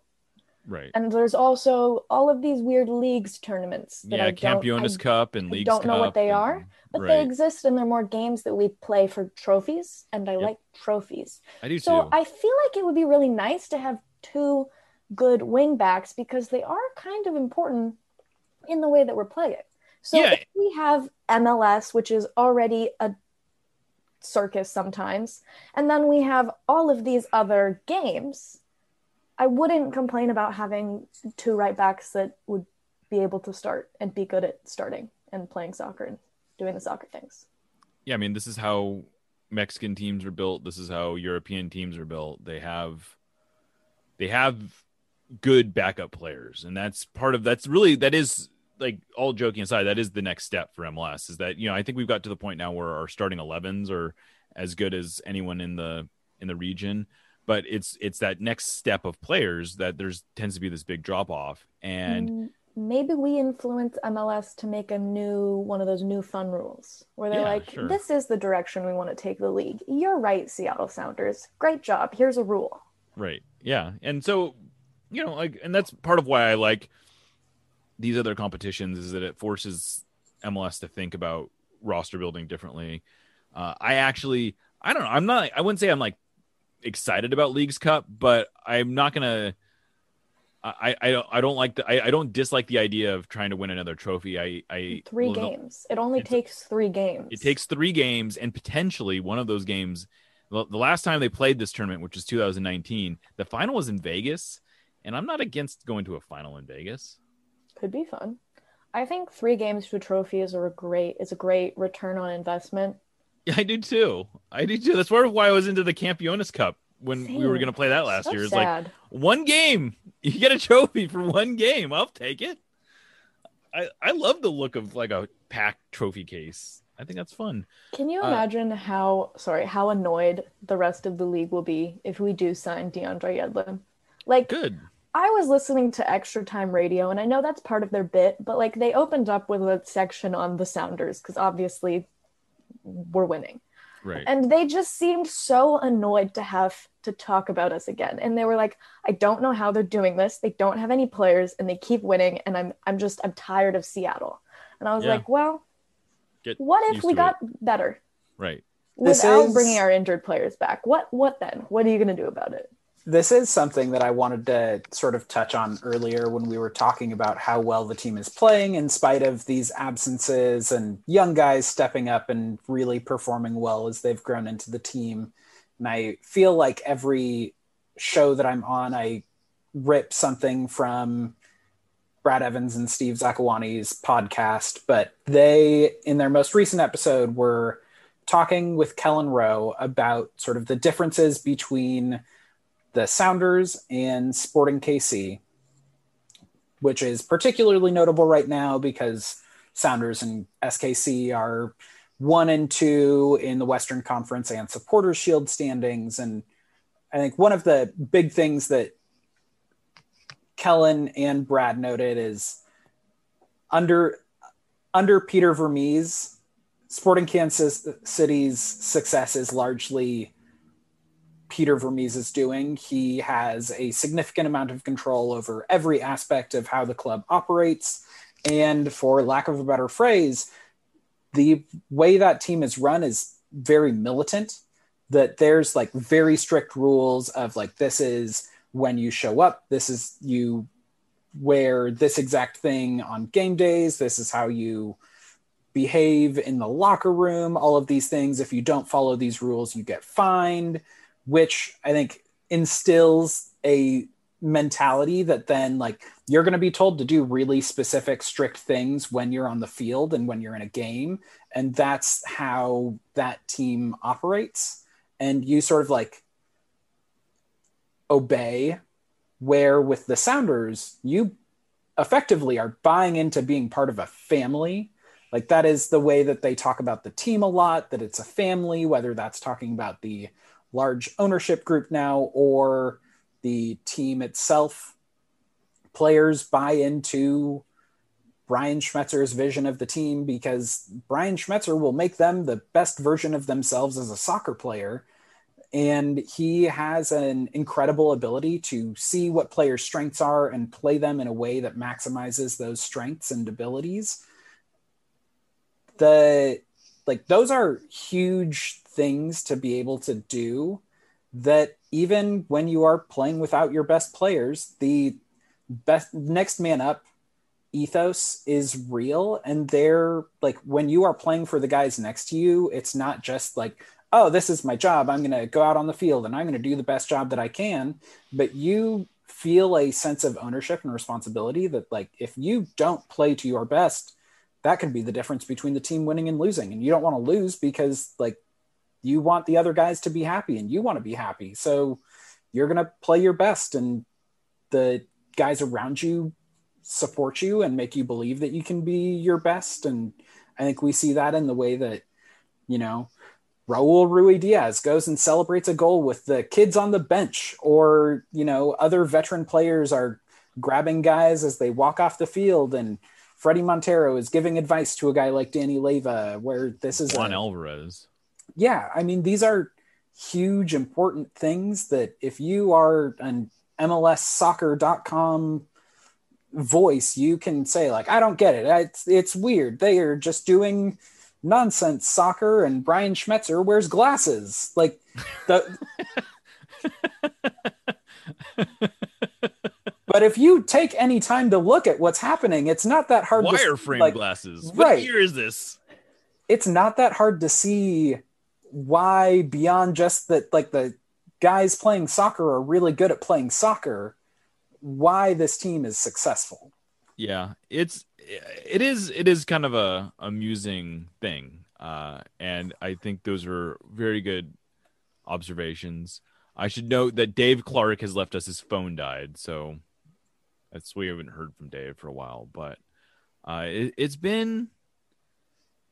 Right. And there's also all of these weird leagues tournaments that Yeah, I don't, Campeones I- Cup and I Leagues don't know what they and- are, but right. they exist and they're more games that we play for trophies, and I like trophies. I do So too. I feel like it would be really nice to have two good wing backs because they are kind of important in the way that we're playing. So Yeah. if we have MLS, which is already a circus sometimes, and then we have all of these other games, I wouldn't complain about having two right backs that would be able to start and be good at starting and playing soccer and doing the soccer things. Yeah, I mean, this is how Mexican teams are built. This is how European teams are built. They have they have good backup players, and that's part of that's really that is like all joking aside, that is the next step for MLS. Is that you know I think we've got to the point now where our starting 11s are as good as anyone in the in the region, but it's it's that next step of players that there's tends to be this big drop off, and maybe we influence MLS to make a new one of those new fun rules where they're Yeah, like, sure. this is the direction we want to take the league. You're right, Seattle Sounders. Great job. Here's a rule. Right. Yeah. And so, you know, like, and that's part of why I like these other competitions is that it forces MLS to think about roster building differently. Uh, I actually, I don't know. I'm not, I wouldn't say I'm like excited about Leagues Cup, but I'm not to, I, I don't, I don't like the, I, I don't dislike the idea of trying to win another trophy. I, I, Three will- games. It only takes three games. it takes three games and potentially one of those games well, the last time they played this tournament which is 2019 the final was in vegas and i'm not against going to a final in vegas could be fun. I think three games to a trophy is a great is a great return on investment. Yeah i do too. I do too. That's part of why i was into the campeones cup when we were going to play that last So year. It's like one game. You get a trophy for one game. I'll take it. I i love the look of like a packed trophy case. I think that's fun. Can you Uh, imagine how sorry how annoyed the rest of the league will be if we do sign DeAndre Yedlin? Like good. I was listening to Extra Time Radio, and I know that's part of their bit, but like they opened up with a section on the Sounders because obviously we're winning, right and they just seemed so annoyed to have to talk about us again. And they were like, "I don't know how they're doing this. They don't have any players, and they keep winning, and I'm I'm just I'm tired of Seattle." And I was Yeah. like, "Well, Get what if we to got better right This without is- bringing our injured players back? What what then? What are you going to do about it?" This is something that I wanted to sort of touch on earlier when we were talking about how well the team is playing in spite of these absences and young guys stepping up and really performing well as they've grown into the team. And I feel like every show that I'm on, I rip something from Brad Evans and Steve Zakuani's podcast, but they, in their most recent episode, were talking with Kelyn Rowe about sort of the differences between the Sounders and Sporting KC, which is particularly notable right now because Sounders and SKC are one and two in the Western Conference and Supporters Shield standings. And I think one of the big things that Kelyn and Brad noted is under under Peter Vermes, Sporting Kansas City's success is largely Peter Vermes is doing. He has a significant amount of control over every aspect of how the club operates. And for lack of a better phrase, the way that team is run is very militant. That there's like very strict rules of like, this is when you show up, this is you wear this exact thing on game days, this is how you behave in the locker room, all of these things. If you don't follow these rules, you get fined which I think instills a mentality that then like you're going to be told to do really specific strict things when you're on the field and when you're in a game. And that's how that team operates. And you sort of like obey where with the sounders you effectively are buying into being part of a family. Like that is the way that they talk about the team a lot that it's a family whether that's talking about the large ownership group now or the team itself. Players buy into Brian Schmetzer's vision of the team because Brian Schmetzer will make them the best version of themselves as a soccer player. And he has an incredible ability to see what players' strengths are and play them in a way that maximizes those strengths and abilities. The like those are huge things to be able to do that even when you are playing without your best players the best next man up ethos is real. And they're like when you are playing for the guys next to you it's not just like oh this is my job. I'm going to go out on the field and i'm going to do the best job that i can. But you feel a sense of ownership and responsibility that like if you don't play to your best, that can be the difference between the team winning and losing. And you don't want to lose because like you want the other guys to be happy and you want to be happy. So you're going to play your best and the guys around you support you and make you believe that you can be your best. And I think we see that in the way that, you know, Raul Ruidiaz goes and celebrates a goal with the kids on the bench, or, you know, other veteran players are grabbing guys as they walk off the field and Fredy Montero is giving advice to a guy like Danny Leyva, where this is Juan a, Alvarez. Yeah, I mean these are huge, important things that if you are an MLSsoccer.com voice, you can say like, I don't get it. It's it's weird. They are just doing nonsense soccer, and Brian Schmetzer wears glasses. Like the. But if you take any time to look at what's happening, it's not that hard. Wireframe like, glasses. What right. year is this? It's not that hard to see why, beyond just that, like the guys playing soccer are really good at playing soccer, why this team is successful. Yeah, it's it is it is kind of a amusing thing, uh, and I think those are very good observations. I should note that Dave Clark has left us. His phone died, so that's we haven't heard from Dave for a while, but uh, it, it's been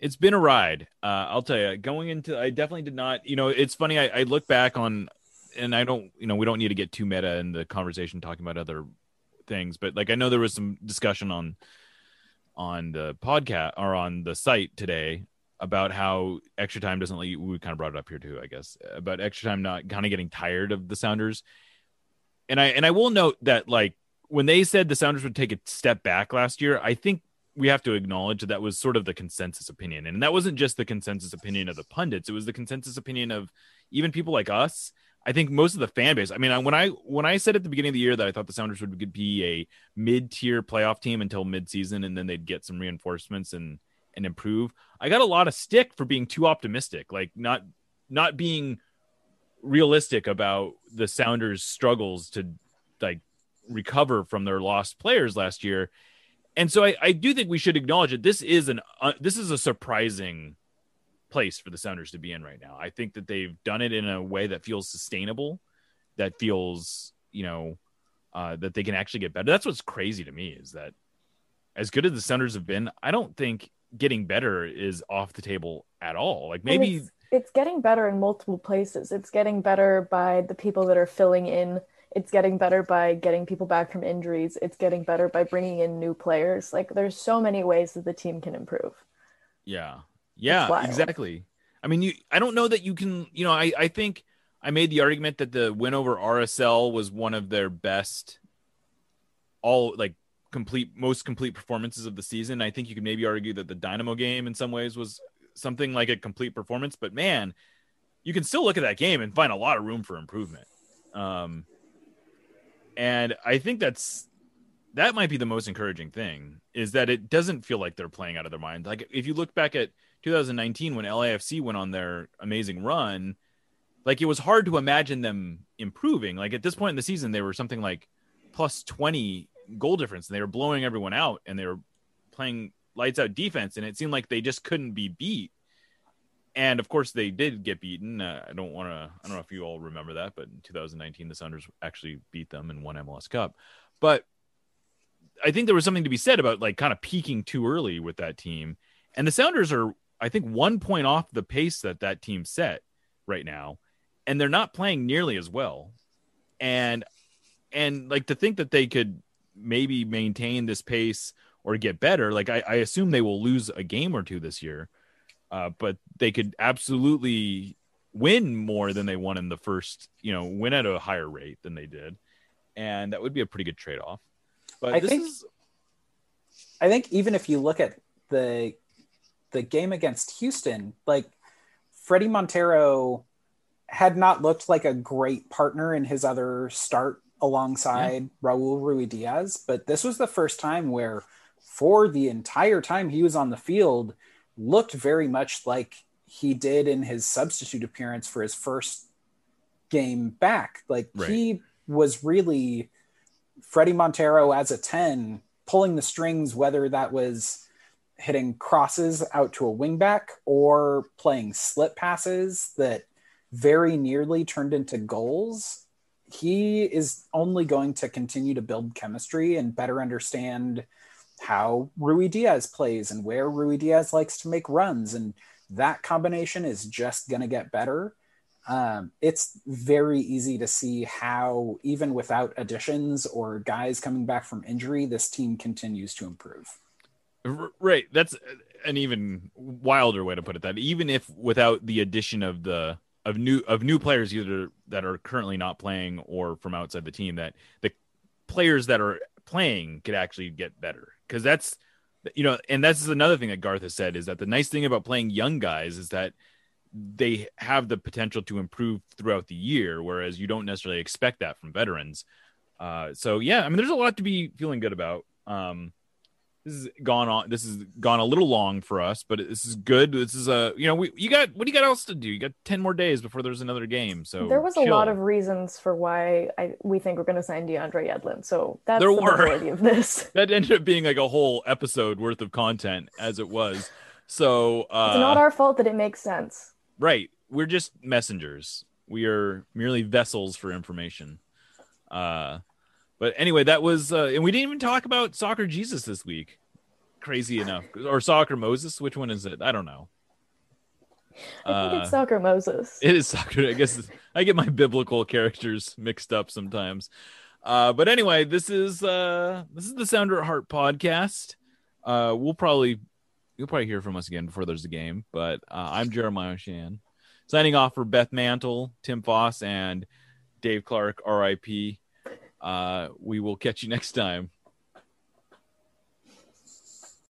it's been a ride. Uh, I'll tell you. Going into, I definitely did not. You know, it's funny. I, I look back on, and I don't. You know, we don't need to get too meta in the conversation talking about other things, but like I know there was some discussion on on the podcast or on the site today about how extra time doesn't let you we kind of brought it up here too i guess about extra time not kind of getting tired of the sounders and i and i will note that like when they said the Sounders would take a step back last year, I think we have to acknowledge that, that was sort of the consensus opinion. And that wasn't just the consensus opinion of the pundits, it was the consensus opinion of even people like us. I think most of the fan base. I mean, when I when I said at the beginning of the year that I thought the Sounders would be a mid-tier playoff team until mid-season, and then they'd get some reinforcements and and improve, I got a lot of stick for being too optimistic, like not not being realistic about the Sounders' struggles to like recover from their lost players last year. And so I, I do think we should acknowledge that this is an uh, this is a surprising place for the Sounders to be in right now. I think that they've done it in a way that feels sustainable, that feels you know uh, that they can actually get better. That's what's crazy to me is that as good as the Sounders have been, I don't think getting better is off the table at all. Like maybe it's, it's getting better in multiple places. It's getting better by the people that are filling in it's getting better by getting people back from injuries. It's getting better by bringing in new players. Like there's so many ways that the team can improve. Yeah. Yeah exactly. I mean you i don't know that you can you know i i think i made the argument that the win over rsl was one of their best all like complete most complete performances of the season. I think you could maybe argue that the dynamo game in some ways was something like a complete performance but man you can still look at that game and find a lot of room for improvement. Um and I think that's that might be the most encouraging thing is that it doesn't feel like they're playing out of their mind. Like if you look back at 2019 when LAFC went on their amazing run, like it was hard to imagine them improving. Like at this point in the season, they were something like plus 20 goal difference and they were blowing everyone out and they were playing lights out defense and it seemed like they just couldn't be beat and of course they did get beaten. Uh, I don't want to. I don't know if you all remember that, but in 2019 the Sounders actually beat them and won MLS Cup. But I think there was something to be said about like kind of peaking too early with that team. And the Sounders are, I think, one point off the pace that that team set right now, and they're not playing nearly as well. And and like to think that they could maybe maintain this pace or get better. Like I, I assume they will lose a game or two this year uh, but they could absolutely win more than they won in the first, you know, win at a higher rate than they did, and that would be a pretty good trade off. But I think, is... I think even if you look at the the game against Houston, like Fredy Montero had not looked like a great partner in his other start alongside yeah. Raul Ruidiaz, but this was the first time where, for the entire time he was on the field, looked very much like he did in his substitute appearance for his first game back. Like right. he was really Fredy Montero as a 10, pulling the strings, whether that was hitting crosses out to a wingback or playing slip passes that very nearly turned into goals. He is only going to continue to build chemistry and better understand how Ruidiaz plays and where Ruidiaz likes to make runs. And that combination is just going to get better. Um, it's very easy to see how, even without additions or guys coming back from injury, this team continues to improve. Right. That's an even wilder way to put it. That even if without the addition of the of new of new players either that are currently not playing or from outside the team, that the players that are playing could actually get better because that's you know, and that's another thing that Garth has said is that the nice thing about playing young guys is that they have the potential to improve throughout the year, whereas you don't necessarily expect that from veterans. Uh, so yeah, I mean, there's a lot to be feeling good about. Um, this has gone on. This has gone a little long for us, but this is good. This is a you know we you got what do you got else to do? You got ten more days before there's another game. So there was chill. a lot of reasons for why I we think we're going to sign DeAndre Yedlin. So that's There the were. majority of this. that ended up being like a whole episode worth of content as it was. So uh, it's not our fault that it makes sense. Right. We're just messengers. We are merely vessels for information. Uh, but anyway, that was, uh, and we didn't even talk about Soccer Jesus this week. Crazy enough, or Soccer Moses. Which one is it? I don't know. I think Uh, it's Soccer Moses. It is soccer. I guess I get my biblical characters mixed up sometimes. Uh, but anyway, this is uh, this is the Sounder at Heart podcast. Uh, we'll probably you'll probably hear from us again before there's a game. But uh, I'm Jeremiah Oshan, signing off for Beth Mantle, Tim Foss, and Dave Clark. R.I.P. Uh, we will catch you next time.